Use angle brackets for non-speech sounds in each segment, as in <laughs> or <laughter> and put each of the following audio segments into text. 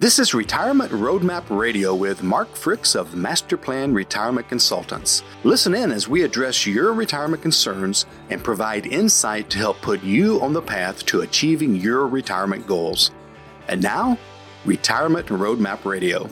This is Retirement Roadmap Radio with Mark Fricks of Master Plan Retirement Consultants. Listen in as we address your retirement concerns and provide insight to help put you on the path to achieving your retirement goals. And now, Retirement Roadmap Radio.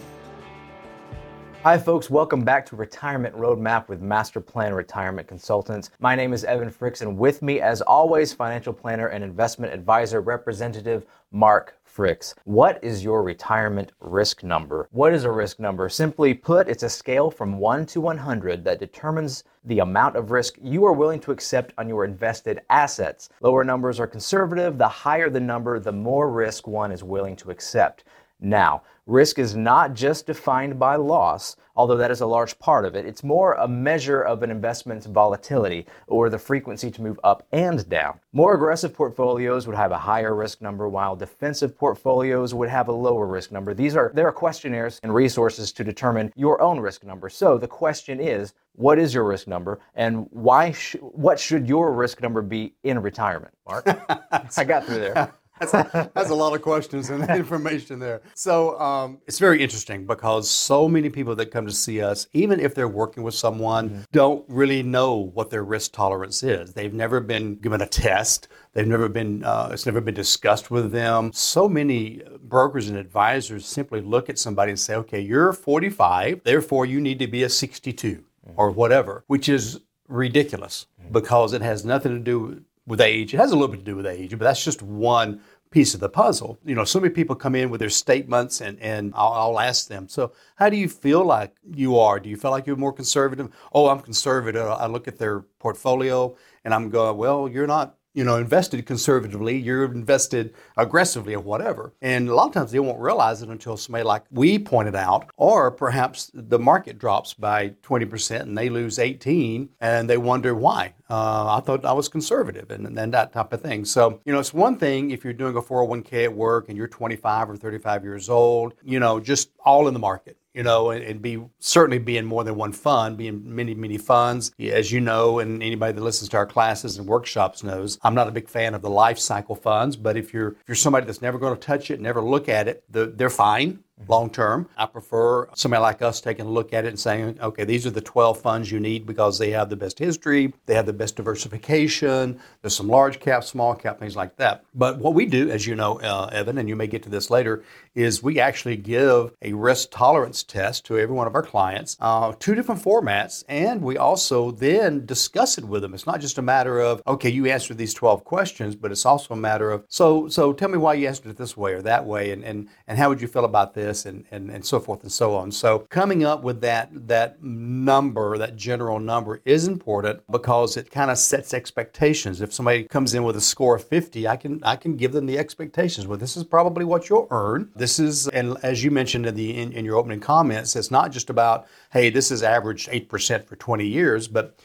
Hi, folks. Welcome back to Retirement Roadmap with Master Plan Retirement Consultants. My name is Evan Fricks, and with me, as always, financial planner and investment advisor representative Mark Fricks. What is your retirement risk number? What is a risk number? Simply put, it's a scale from 1 to 100 that determines the amount of risk you are willing to accept on your invested assets. Lower numbers are conservative. The higher the number, the more risk one is willing to accept. Now, risk is not just defined by loss, although that is a large part of it. It's more a measure of an investment's volatility or the frequency to move up and down. More aggressive portfolios would have a higher risk number, while defensive portfolios would have a lower risk number. These are there are questionnaires and resources to determine your own risk number. So the question is, what is your risk number, and why? Sh- what should your risk number be in retirement? Mark, <laughs> I got through there. That's a, that's a lot of questions and <laughs> information there. So um, it's very interesting because so many people that come to see us, even if they're working with someone, mm-hmm. don't really know what their risk tolerance is. They've never been given a test. They've never been. Uh, it's never been discussed with them. So many brokers and advisors simply look at somebody and say, "Okay, you're 45, therefore you need to be a 62 mm-hmm. or whatever," which is ridiculous mm-hmm. because it has nothing to do with age. It has a little bit to do with age, but that's just one piece of the puzzle. You know, so many people come in with their statements, and, and I'll, I'll, ask them, so how do you feel like you are? Do you feel like you're more conservative? Oh, I'm conservative. I look at their portfolio and I'm going, well, you're not you know, invested conservatively, you're invested aggressively or whatever. And a lot of times they won't realize it until somebody like we pointed out, or perhaps the market drops by 20% and they lose 18 and they wonder why. Uh, I thought I was conservative and, and that type of thing. So, you know, it's one thing if you're doing a 401k at work and you're 25 or 35 years old, you know, just all in the market you know, and, be certainly be in more than one fund, be in many, many funds. As you know, and anybody that listens to our classes and workshops knows, I'm not a big fan of the life cycle funds, but if you're if you're somebody that's never going to touch it, never look at it, the, they're fine long term. I prefer somebody like us taking a look at it and saying, okay, these are the 12 funds you need because they have the best history, they have the best diversification, there's some large cap, small cap, things like that. But what we do, as you know, uh, Evan, and you may get to this later, is we actually give a risk tolerance test to every one of our clients, uh, two different formats, and we also then discuss it with them. It's not just a matter of, okay, you answered these 12 questions, but it's also a matter of, so so tell me why you answered it this way or that way, and, and, and how would you feel about this? This and, and, and so forth and so on. So coming up with that that number, that general number is important because it kind of sets expectations. If somebody comes in with a score of 50, I can I can give them the expectations. Well, this is probably what you'll earn. This is and as you mentioned in the in, in your opening comments, it's not just about, hey, this is averaged 8% for 20 years, but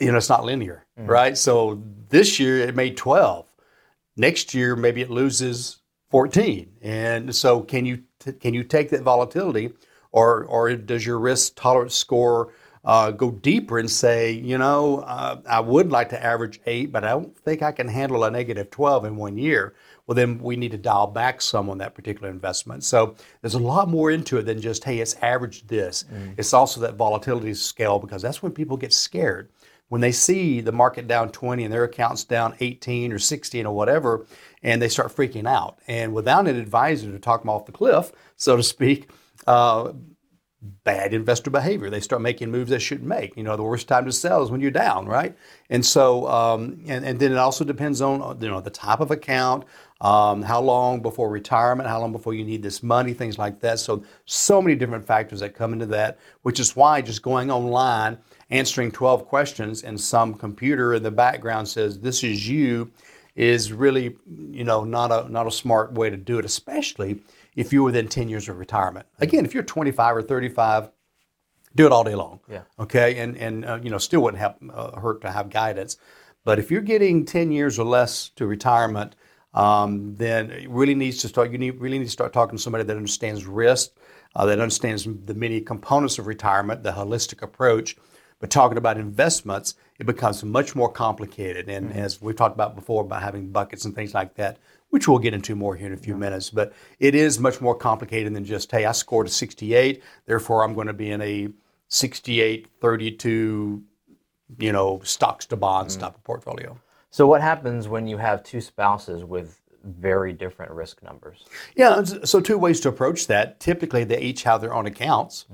you know, it's not linear, mm-hmm. right? So this year it made 12. Next year maybe it loses 14. And so can you t- can you take that volatility or or does your risk tolerance score uh, go deeper and say, you know, uh, I would like to average eight, but I don't think I can handle a negative 12 in one year. Well, then we need to dial back some on that particular investment. So there's a lot more into it than just, hey, it's averaged this. Mm. It's also that volatility scale because that's when people get scared when they see the market down 20 and their account's down 18 or 16 or whatever, and they start freaking out. And without an advisor to talk them off the cliff, so to speak, uh, bad investor behavior. They start making moves they shouldn't make. You know, the worst time to sell is when you're down, right? And so, um, and, and then it also depends on, you know, the type of account, um, how long before retirement, how long before you need this money, things like that. So, so many different factors that come into that, which is why just going online answering 12 questions and some computer in the background says this is you is really you know not a not a smart way to do it especially if you're within 10 years of retirement. Again if you're 25 or 35 do it all day long. Yeah. Okay? And and uh, you know still wouldn't have uh, hurt to have guidance. But if you're getting 10 years or less to retirement um, then it really needs to start you need really need to start talking to somebody that understands risk uh, that understands the many components of retirement the holistic approach but talking about investments, it becomes much more complicated. And mm-hmm. as we've talked about before, about having buckets and things like that, which we'll get into more here in a few minutes. But it is much more complicated than just, hey, I scored a 68, therefore I'm going to be in a 68, 32, you know, stocks to bonds type of portfolio. So what happens when you have two spouses with very different risk numbers? Yeah, so two ways to approach that. Typically, they each have their own accounts.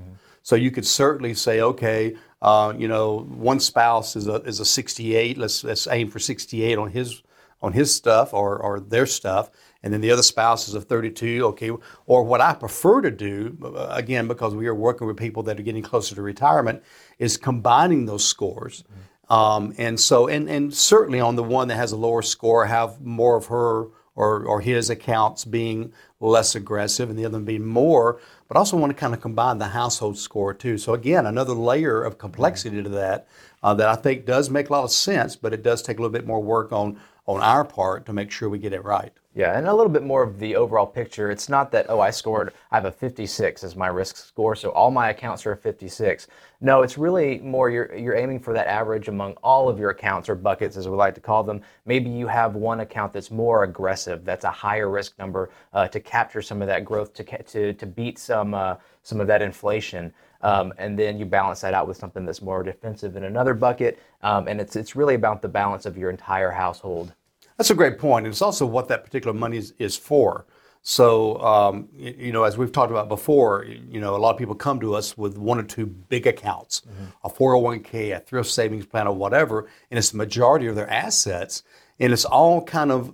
So you could certainly say, okay, uh, you know, one spouse is a is a 68. Let's let's aim for 68 on his on his stuff or or their stuff, and then the other spouse is a 32. Okay, or what I prefer to do, uh, again, because we are working with people that are getting closer to retirement, is combining those scores. Um, and so, and, and certainly on the one that has a lower score, have more of her or, or his accounts being less aggressive and the other one being more, but I also want to kind of combine the household score too. So again, another layer of complexity to that uh, that I think does make a lot of sense, but it does take a little bit more work on on our part to make sure we get it right. Yeah, and a little bit more of the overall picture. It's not that, oh, I scored, I have a 56 as my risk score, so all my accounts are a 56. No, it's really more you're, you're aiming for that average among all of your accounts or buckets, as we like to call them. Maybe you have one account that's more aggressive, that's a higher risk number uh, to capture some of that growth, to, to, to beat some, uh, some of that inflation. Um, and then you balance that out with something that's more defensive in another bucket. Um, and it's, it's really about the balance of your entire household. That's a great point. And it's also what that particular money is, is for. So, um, you, you know, as we've talked about before, you know, a lot of people come to us with one or two big accounts, a 401k, a thrift savings plan, or whatever, and it's the majority of their assets. And it's all kind of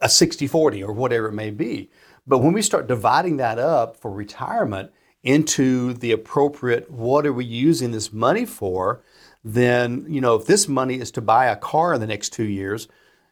a 60 40 or whatever it may be. But when we start dividing that up for retirement into the appropriate, what are we using this money for? Then, you know, if this money is to buy a car in the next two years,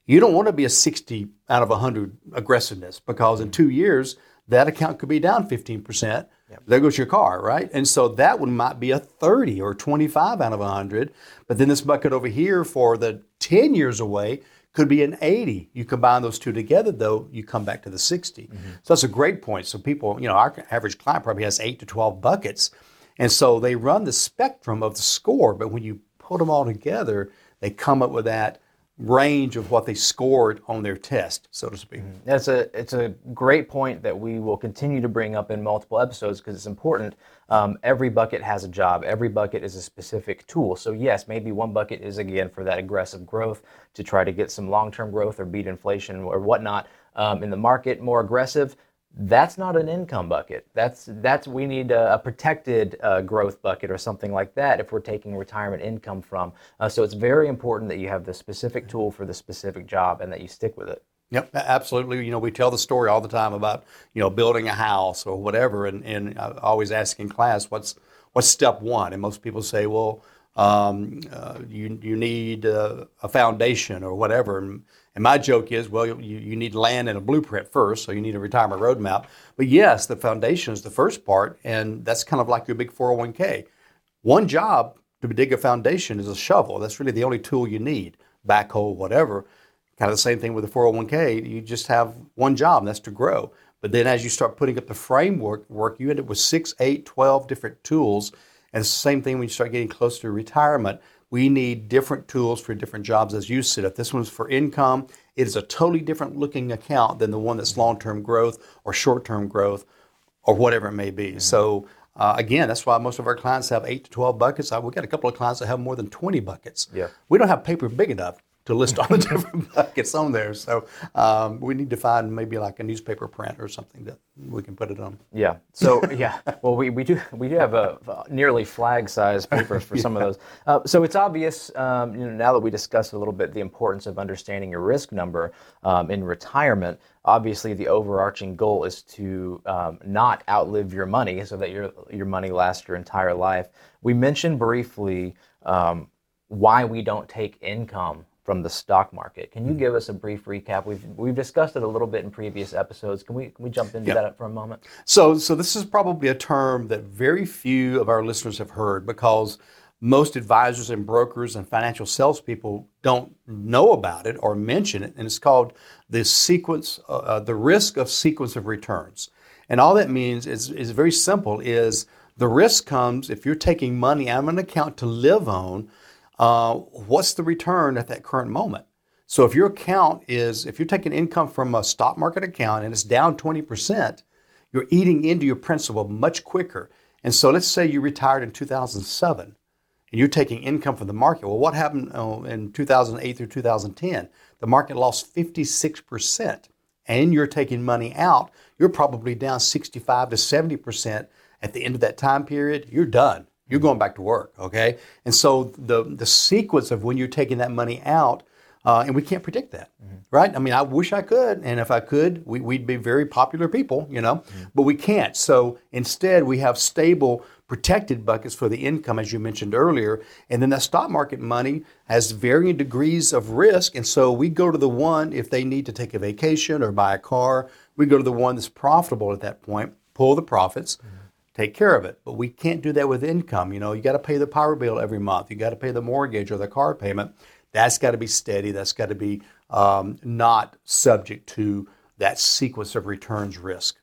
you don't want to be a 60 out of 100 aggressiveness because in two years, that account could be down 15%. Yep. There goes your car, right? And so that one might be a 30 or 25 out of 100. But then this bucket over here for the 10 years away could be an 80. You combine those two together, though, you come back to the 60. Mm-hmm. So that's a great point. So people, you know, our average client probably has 8 to 12 buckets. And so they run the spectrum of the score, but when you put them all together, they come up with that range of what they scored on their test, so to speak. Mm-hmm. That's a it's a great point that we will continue to bring up in multiple episodes because it's important. Um, every bucket has a job. Every bucket is a specific tool. So yes, maybe one bucket is again for that aggressive growth to try to get some long-term growth or beat inflation or whatnot um, in the market. More aggressive that's not an income bucket. That's that's we need a, a protected uh, growth bucket or something like that if we're taking retirement income from. Uh, so it's very important that you have the specific tool for the specific job and that you stick with it. Yep, absolutely. You know, we tell the story all the time about you know building a house or whatever, and and I always ask in class what's what's step one, and most people say, well, um, uh, you you need uh, a foundation or whatever. And, and my joke is, well, you, you need land and a blueprint first, so you need a retirement roadmap. But yes, the foundation is the first part, and that's kind of like your big 401k. One job to dig a foundation is a shovel. That's really the only tool you need, backhoe, whatever. Kind of the same thing with the 401k. You just have one job, and that's to grow. But then as you start putting up the framework, work, you end up with six, eight, 12 different tools. And it's the same thing when you start getting close to retirement we need different tools for different jobs as you said. If this one's for income, it is a totally different looking account than the one that's long term growth or short term growth or whatever it may be. Mm-hmm. So, uh, again, that's why most of our clients have eight to 12 buckets. We've got a couple of clients that have more than 20 buckets. Yeah. We don't have paper big enough to list all the <laughs> different buckets on there. So um, we need to find maybe like a newspaper print or something that we can put it on. Yeah. So <laughs> yeah. Well, we, we do we do have a, a nearly flag size papers for yeah. some of <laughs> those. Uh, so it's obvious um, you know, now that we discussed a little bit the importance of understanding your risk number um, in retirement. Obviously, the overarching goal is to um, not outlive your money, so that your your money lasts your entire life. We mentioned briefly um, why we don't take income from the stock market. Can you give us a brief recap? We've we've discussed it a little bit in previous episodes. Can we can we jump into that for a moment? So so this is probably a term that very few of our listeners have heard because most advisors and brokers and financial salespeople don't know about it or mention it, and it's called the sequence, uh, uh the risk of sequence of returns. And all that means is is very simple: is the risk comes if you're taking money out of an account to live on uh, what's the return at that current moment? So if your account is, if you're taking income from a stock market account and it's down 20%, you're eating into your principal much quicker. And so let's say you retired in 2007 and you're taking income from the market. Well, what happened uh, in 2008 through 2010? The market lost 56% and you're taking money out. You're probably down 65 to 70% at the end of that time period. You're done. You're going back to work, okay? And so the, the sequence of when you're taking that money out uh, and we can't predict that, mm-hmm. right? I mean, I wish I could, and if I could, we, would be very popular people, you know, mm-hmm. but we can't. So instead, we have stable, protected buckets for the income, as you mentioned earlier, and then that stock market money has varying degrees of risk, and so we go to the one if they need to take a vacation or buy a car, we go to the one that's profitable at that point, pull the profits. Mm-hmm take care of it. But we can't do that with income. You know, you got to pay the power bill every month. You got to pay the mortgage or the car payment. That's got to be steady. That's got to be um, not subject to that sequence of returns risk.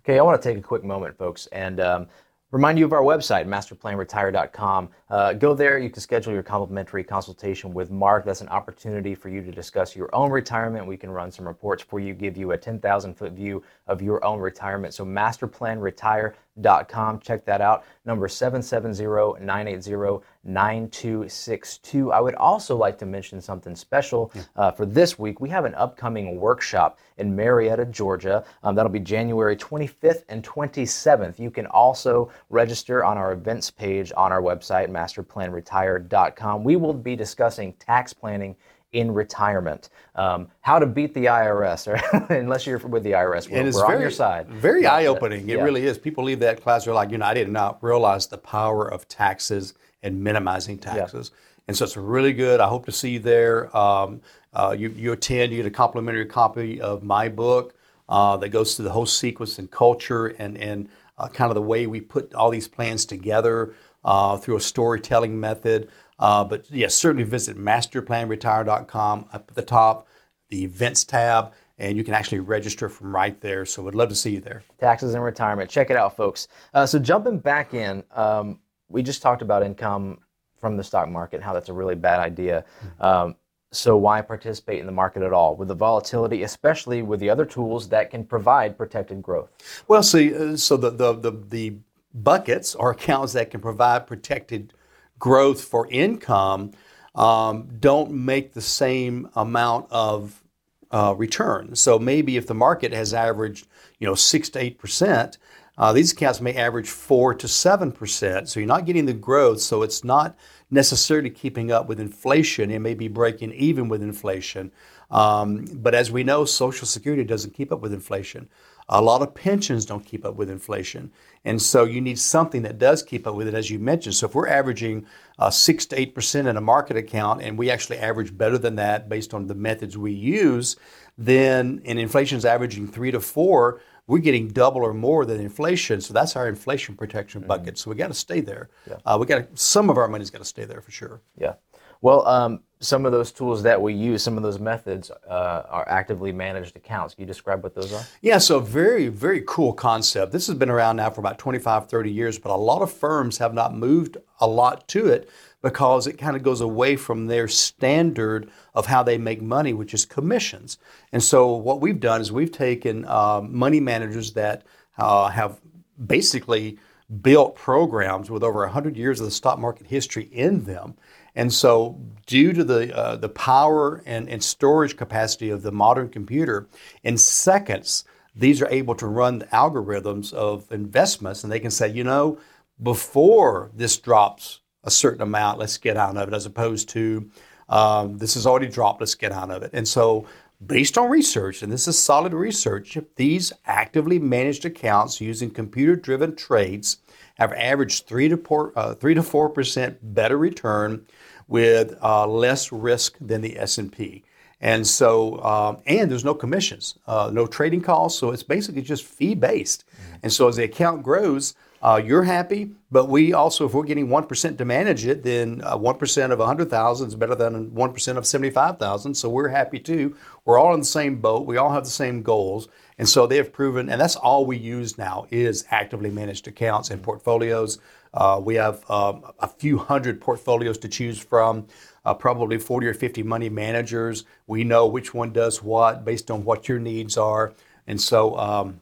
Okay, I want to take a quick moment, folks, and um, Remind you of our website, masterplanretire.com. Uh, go there. You can schedule your complimentary consultation with Mark. That's an opportunity for you to discuss your own retirement. We can run some reports for you, give you a 10,000 foot view of your own retirement. So, masterplanretire.com. Check that out. Number 770 980 9262. I would also like to mention something special uh, for this week. We have an upcoming workshop in Marietta, Georgia. Um, that'll be January 25th and 27th. You can also register on our events page on our website, masterplanretire.com. We will be discussing tax planning in retirement. Um, how to beat the IRS, right? <laughs> unless you're with the IRS. We're, we're very, on your side. Very eye opening. It yeah. really is. People leave that class, they're like, you know, I did not realize the power of taxes and minimizing taxes. Yeah. And so it's really good. I hope to see you there. Um, uh, you, you attend, you get a complimentary copy of my book uh, that goes through the whole sequence and culture and, and uh, kind of the way we put all these plans together uh, through a storytelling method. Uh, but yes, certainly visit masterplanretire.com up at the top, the events tab, and you can actually register from right there. So we'd love to see you there. Taxes and retirement. Check it out, folks. Uh, so jumping back in, um, we just talked about income from the stock market, how that's a really bad idea. Mm-hmm. Um, so why participate in the market at all with the volatility, especially with the other tools that can provide protected growth? Well, see, uh, so the, the, the, the buckets or accounts that can provide protected growth for income um, don't make the same amount of uh, return. So maybe if the market has averaged, you know, six to eight percent, uh, these accounts may average 4 to 7%. So you're not getting the growth, so it's not necessarily keeping up with inflation. It may be breaking even with inflation. Um, but as we know, Social Security doesn't keep up with inflation. A lot of pensions don't keep up with inflation. And so you need something that does keep up with it, as you mentioned. So if we're averaging uh, 6 to 8% in a market account, and we actually average better than that based on the methods we use, then, and inflation is averaging 3 to 4 we're getting double or more than inflation. So that's our inflation protection mm-hmm. bucket. So we got to stay there. Yeah. Uh, we got some of our money's got to stay there for sure. Yeah. Well, um, some of those tools that we use, some of those methods uh, are actively managed accounts. Can you describe what those are? Yeah, so very, very cool concept. This has been around now for about 25, 30 years, but a lot of firms have not moved a lot to it because it kind of goes away from their standard of how they make money, which is commissions. And so what we've done is we've taken uh, money managers that uh, have basically built programs with over 100 years of the stock market history in them. And so, due to the, uh, the power and, and storage capacity of the modern computer, in seconds, these are able to run the algorithms of investments and they can say, you know, before this drops a certain amount, let's get out of it, as opposed to um, this has already dropped, let's get out of it. And so, based on research, and this is solid research, these actively managed accounts using computer driven trades have averaged 3 to 4, uh, 3 to 4% better return with uh, less risk than the S&P. And so, um, and there's no commissions, uh, no trading costs, so it's basically just fee based. Mm-hmm. And so, as the account grows, uh, you're happy, but we also, if we're getting 1% to manage it, then uh, 1% of 100,000 is better than 1% of 75,000. So we're happy too. We're all in the same boat. We all have the same goals. And so they have proven, and that's all we use now is actively managed accounts and portfolios. Uh, we have um, a few hundred portfolios to choose from, uh, probably 40 or 50 money managers. We know which one does what based on what your needs are. And so, um,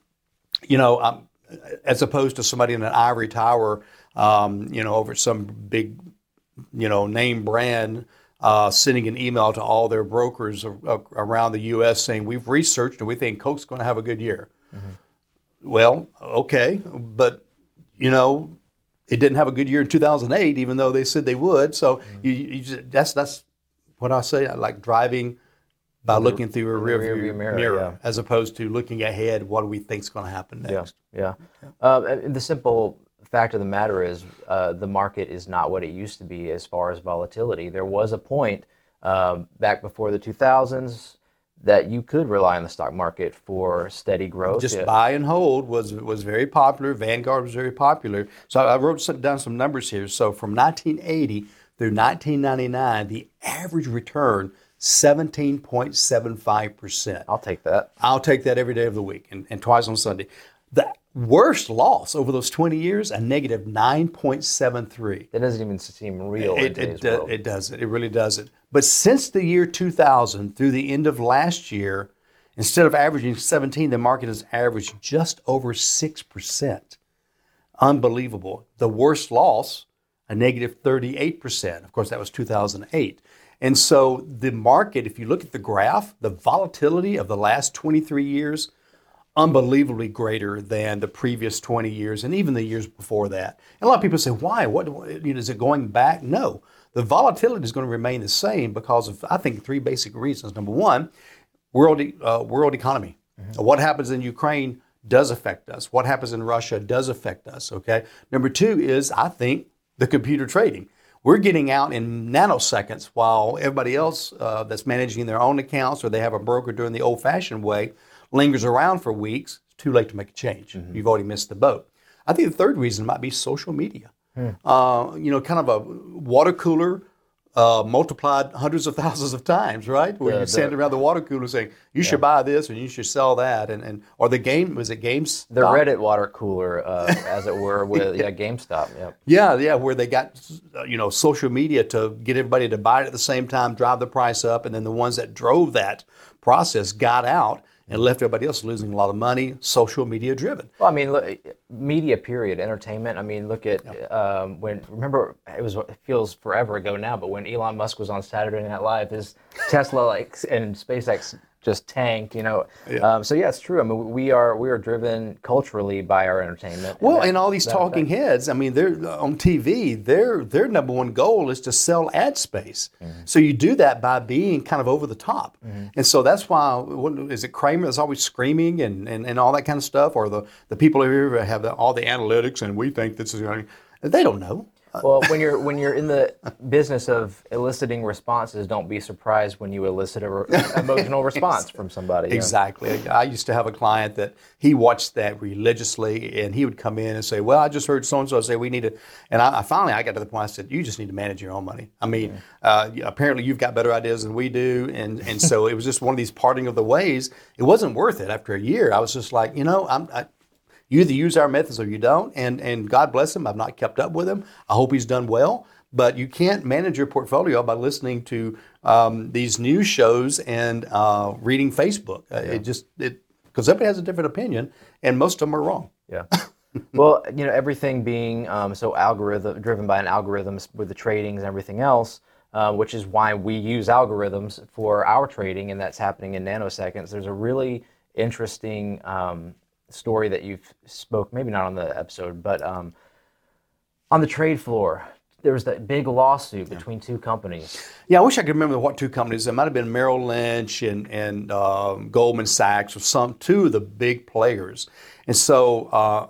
you know, um, as opposed to somebody in an ivory tower, um, you know, over some big, you know, name brand. Uh, sending an email to all their brokers around the U.S. saying we've researched and we think Coke's going to have a good year. Mm-hmm. Well, okay, but you know, it didn't have a good year in 2008, even though they said they would. So mm-hmm. you, you just, that's that's what I say. I like driving by looking through a rear, rear view mirror, mirror yeah. as opposed to looking ahead. What do we think is going to happen next? Yeah, yeah. Uh, the simple fact of the matter is, uh, the market is not what it used to be as far as volatility. There was a point um, back before the 2000s that you could rely on the stock market for steady growth. Just yeah. buy and hold was was very popular. Vanguard was very popular. So I wrote some, down some numbers here. So from 1980 through 1999, the average return 17.75%. I'll take that. I'll take that every day of the week and, and twice on Sunday. The worst loss over those 20 years, a negative 9.73. That doesn't even seem real. It, it, it doesn't. It really doesn't. But since the year 2000 through the end of last year, instead of averaging 17, the market has averaged just over 6%. Unbelievable. The worst loss, a negative 38%. Of course, that was 2008. And so the market, if you look at the graph, the volatility of the last 23 years, unbelievably greater than the previous 20 years and even the years before that. And a lot of people say, why? What you know, is it going back? No. The volatility is going to remain the same because of, I think, three basic reasons. Number one, world, uh, world economy. Mm-hmm. What happens in Ukraine does affect us. What happens in Russia does affect us, okay? Number two is, I think, the computer trading. We're getting out in nanoseconds while everybody else uh, that's managing their own accounts or they have a broker doing the old fashioned way lingers around for weeks, it's too late to make a change. Mm-hmm. You've already missed the boat. I think the third reason might be social media. Hmm. Uh, you know, kind of a water cooler uh, multiplied hundreds of <laughs> thousands of times, right? Where yeah, you stand around the water cooler saying, "You yeah. should buy this and you should sell that," and, and or the game was it Games the Reddit water cooler, uh, as it were, with yeah. <laughs> yeah GameStop. Yep. Yeah, yeah, where they got you know social media to get everybody to buy it at the same time, drive the price up, and then the ones that drove that process got out and left everybody else losing a lot of money, social media driven. Well, I mean, look, media period, entertainment. I mean, look at um, when remember it was it feels forever ago now, but when Elon Musk was on Saturday Night Live, his Tesla like and SpaceX just tank, you know. Yeah. Um, so yeah, it's true. I mean, we are we are driven culturally by our entertainment. Well, and, that, and all these talking effect. heads. I mean, they're on TV. Their their number one goal is to sell ad space. Mm-hmm. So you do that by being kind of over the top, mm-hmm. and so that's why what, is it Cramer that's always screaming and, and, and all that kind of stuff, or the the people who have the, all the analytics and we think this is going. They don't know well, when you're when you're in the business of eliciting responses, don't be surprised when you elicit an re- emotional <laughs> response from somebody. Exactly. Know? I used to have a client that he watched that religiously, and he would come in and say, "Well, I just heard so and so say we need to," and I, I, finally I got to the point I said, "You just need to manage your own money." I mean, uh, apparently you've got better ideas than we do, and and so it was just one of these parting of the ways. It wasn't worth it. After a year, I was just like, you know, I'm. I, you either use our methods or you don't. And, and God bless him. I've not kept up with him. I hope he's done well. But you can't manage your portfolio by listening to um, these news shows and uh, reading Facebook. Uh, yeah. It just, it, because everybody has a different opinion, and most of them are wrong. Yeah. <laughs> well, you know, everything being um, so algorithm driven by an algorithm with the tradings and everything else, uh, which is why we use algorithms for our trading, and that's happening in nanoseconds. There's a really interesting um, story that you've spoke, maybe not on the episode, but um, on the trade floor. There was that big lawsuit between two companies. Yeah, I wish I could remember what two companies. It might have been Merrill Lynch and, and um, Goldman Sachs, or some two of the big players. And so uh,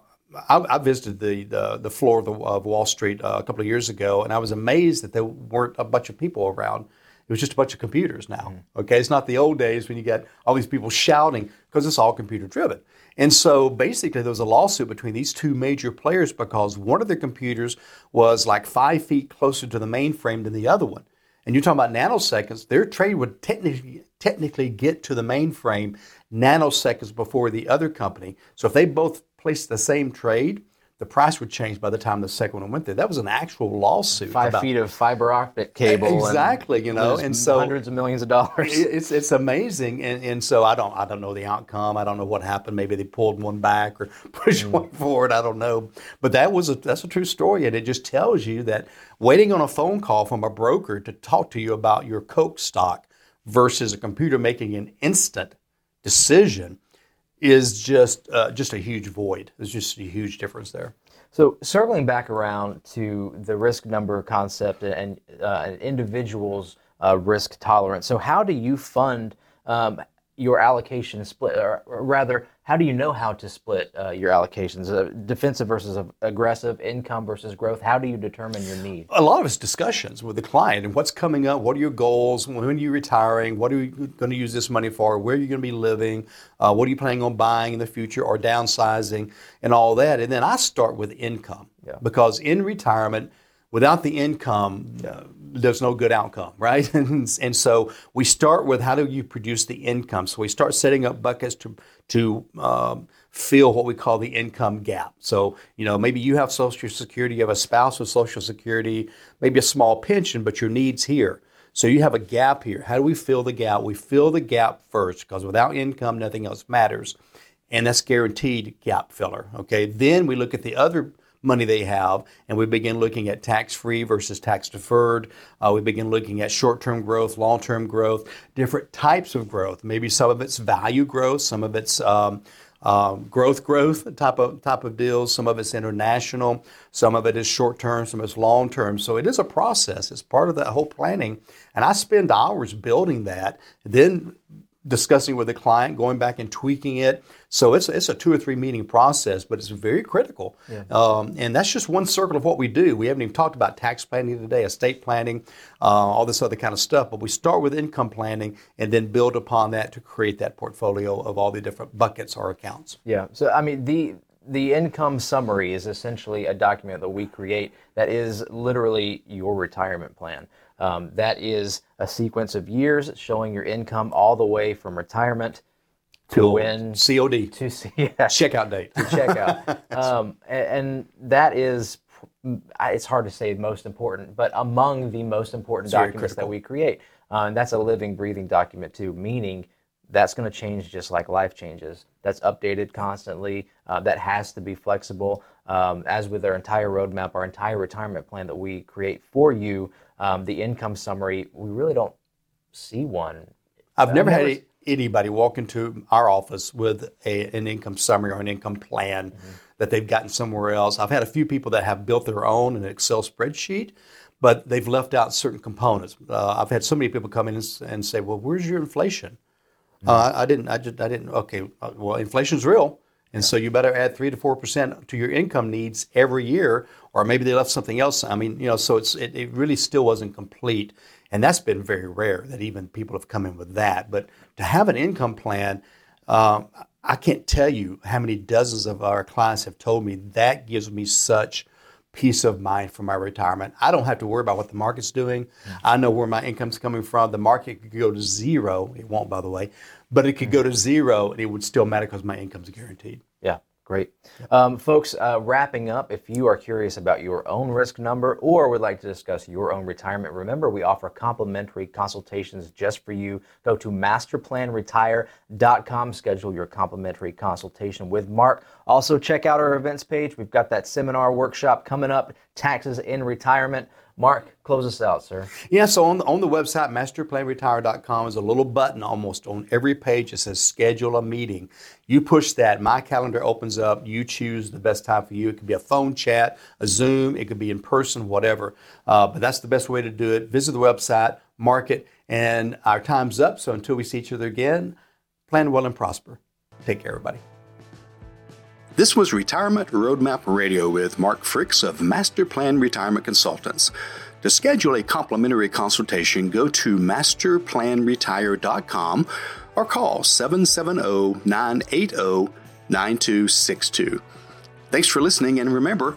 I, I, visited the, the, the floor of, the, of Wall Street uh, a couple of years ago, and I was amazed that there weren't a bunch of people around It was just a bunch of computers now. Mm-hmm. Okay, it's not the old days when you get all these people shouting because it's all computer driven. And so basically, there was a lawsuit between these two major players because one of their computers was like five feet closer to the mainframe than the other one. And you're talking about nanoseconds, their trade would technically technically get to the mainframe nanoseconds before the other company. So if they both placed the same trade, the price would change by the time the second one went there. That was an actual lawsuit. Five about, feet of fiber optic cable. Exactly, you know, and so hundreds of millions of dollars. It's it's amazing, and, and so I don't I don't know the outcome. I don't know what happened. Maybe they pulled one back or <laughs> pushed mm. one forward. I don't know, but that was a that's a true story, and it just tells you that waiting on a phone call from a broker to talk to you about your Coke stock versus a computer making an instant decision is just uh, just a huge void. There's just a huge difference there. So circling back around to the risk number concept and uh, an individual's uh, risk tolerance. So how do you fund um, your allocation split, or, rather, how do you know how to split uh, your allocations? Uh, defensive versus aggressive, income versus growth. How do you determine your need? A lot of it's discussions with the client and what's coming up. What are your goals? When are you retiring? What are you going to use this money for? Where are you going to be living? Uh, what are you planning on buying in the future or downsizing and all that? And then I start with income yeah. because in retirement, without the income, uh, there's no good outcome, right? <laughs> and, and, so we start with how do you produce the income? So we start setting up buckets to to um, fill what we call the income gap. So you know maybe you have Social Security, you have a spouse with Social Security, maybe a small pension, but your needs here. So you have a gap here. How do we fill the gap? We fill the gap first because without income, nothing else matters, and that's guaranteed gap filler. Okay. Then we look at the other money they have, and we begin looking at tax free versus tax deferred. Uh, we begin looking at short term growth, long term growth, different types of growth. Maybe some of it's value growth, some of it's um, um, growth growth type of type of deals. Some of it's international. Some of it is short term. Some of it's long term. So it is a process. It's part of that whole planning. And I spend hours building that. Then discussing with the client, going back and tweaking it. So it's it's a two or three meeting process, but it's very critical. Yeah. Um, and that's just one circle of what we do. We haven't even talked about tax planning today, estate planning, uh, all this other kind of stuff. But we start with income planning and then build upon that to create that portfolio of all the different buckets or accounts. Yeah. So I mean the the income summary is essentially a document that we create that is literally your retirement plan. Um, that is a sequence of years showing your income all the way from retirement to when COD <laughs> to yeah, checkout date to checkout, <laughs> um, and, and, that is it's hard to say most important, but among the most important it's documents that we create, uh, and that's a living, breathing document too. Meaning that's going to change just like life changes. That's updated constantly. Uh, that has to be flexible. Um, as with our entire roadmap, our entire retirement plan that we create for you, um, the income summary, we really don't see one. I've never, never had anybody walk into our office with a, an income summary or an income plan mm-hmm. that they've gotten somewhere else. I've had a few people that have built their own an Excel spreadsheet, but they've left out certain components. Uh, I've had so many people come in and, and say, "Well, where's your inflation?" Mm-hmm. Uh, I didn't. I just. I didn't. Okay. Uh, well, inflation's real. And yeah. so you better add three to four percent to your income needs every year, or maybe they left something else. I mean, you know, so it's it, it really still wasn't complete, and that's been very rare that even people have come in with that. But to have an income plan, um, I can't tell you how many dozens of our clients have told me that gives me such peace of mind for my retirement. I don't have to worry about what the market's doing. Mm-hmm. I know where my income's coming from. The market could go to zero. It won't, by the way but it could go to zero and it would still matter because my income's guaranteed. Yeah. Great. Um, folks, uh, wrapping up, if you are curious about your own risk number or would like to discuss your own retirement, remember we offer complimentary consultations just for you. Go to masterplanretire.com, schedule your complimentary consultation with Mark. Also, check out our events page. We've got that seminar workshop coming up, Taxes in Retirement. Mark, close us out, sir. Yeah, so on the, on the website, masterplanretire.com, is a little button almost on every page that says schedule a meeting. You push that, my calendar opens up, you choose the best time for you. It could be a phone chat, a Zoom, it could be in person, whatever. Uh, but that's the best way to do it. Visit the website, mark it, and our time's up. So until we see each other again, plan well and prosper. Take care, everybody. This was Retirement Roadmap Radio with Mark Fricks of Master Plan Retirement Consultants. To schedule a complimentary consultation, go to masterplanretire.com or call 770 980 9262. Thanks for listening, and remember,